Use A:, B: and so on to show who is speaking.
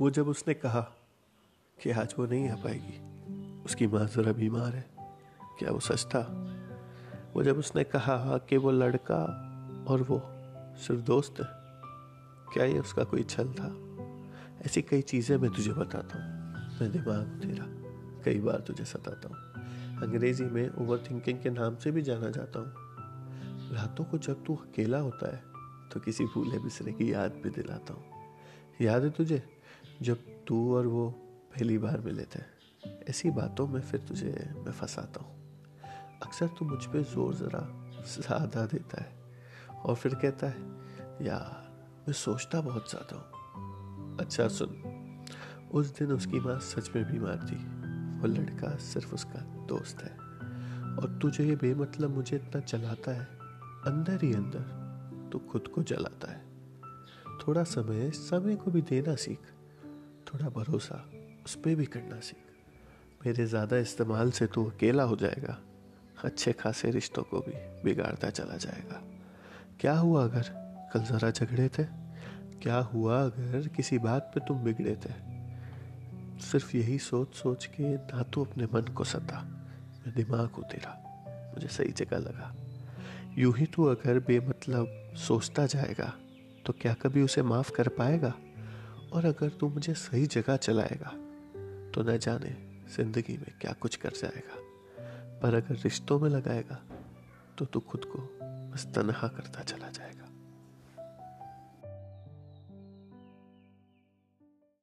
A: वो जब उसने कहा कि आज वो नहीं आ पाएगी, उसकी माँ ज़रा बीमार है। क्या वो सच था? वो जब उसने कहा कि वो लड़का और वो सिर्फ़ दोस्त है, क्या ये उसका कोई छल था? ऐसी कई चीज़ें मैं तुझे बताता हूँ। मैं दिमाग तेरा कई बार तुझे सताता हूँ। अंग्रेज़ी में ओवर थिंकिंग के नाम से भी जाना जाता हूँ। रातों को जब तू अकेला होता है तो किसी भूले बिसरे की याद भी दिलाता हूँ। याद है तुझे? जब तू और वो पहली बार मिले थे, ऐसी बातों में फिर तुझे मैं फंसाता हूँ। अक्सर तू मुझ पर ज़ोर ज़रा ज़्यादा देता है और फिर कहता है, यार, मैं सोचता बहुत ज़्यादा हूँ। अच्छा सुन। उस दिन उसकी माँ सच में बीमार थी। वो लड़का सिर्फ़ उसका दोस्त है और तुझे ये बेमतलब मुझे इतना चलाता है, अंदर ही अंदर तू खुद को जलाता है। थोड़ा समय समय को भी देना सीख। थोड़ा भरोसा उस पर भी करना सीख। मेरे ज़्यादा इस्तेमाल से तू अकेला हो जाएगा, अच्छे खासे रिश्तों को भी बिगाड़ता चला जाएगा। क्या हुआ अगर कल ज़रा झगड़े थे? क्या हुआ अगर किसी बात पे तुम बिगड़े थे? सिर्फ़ यही सोच सोच के ना तो अपने मन को सता। मैं दिमाग को तेरा मुझे सही जगह लगा। यूँ ही तू अगर बेमतलब सोचता जाएगा तो क्या कभी उसे माफ़ कर पाएगा? और अगर तू मुझे सही जगह चलाएगा तो न जाने ज़िंदगी में क्या कुछ कर जाएगा। पर अगर रिश्तों में लगाएगा तो तू खुद को बस तनहा करता चला जाएगा।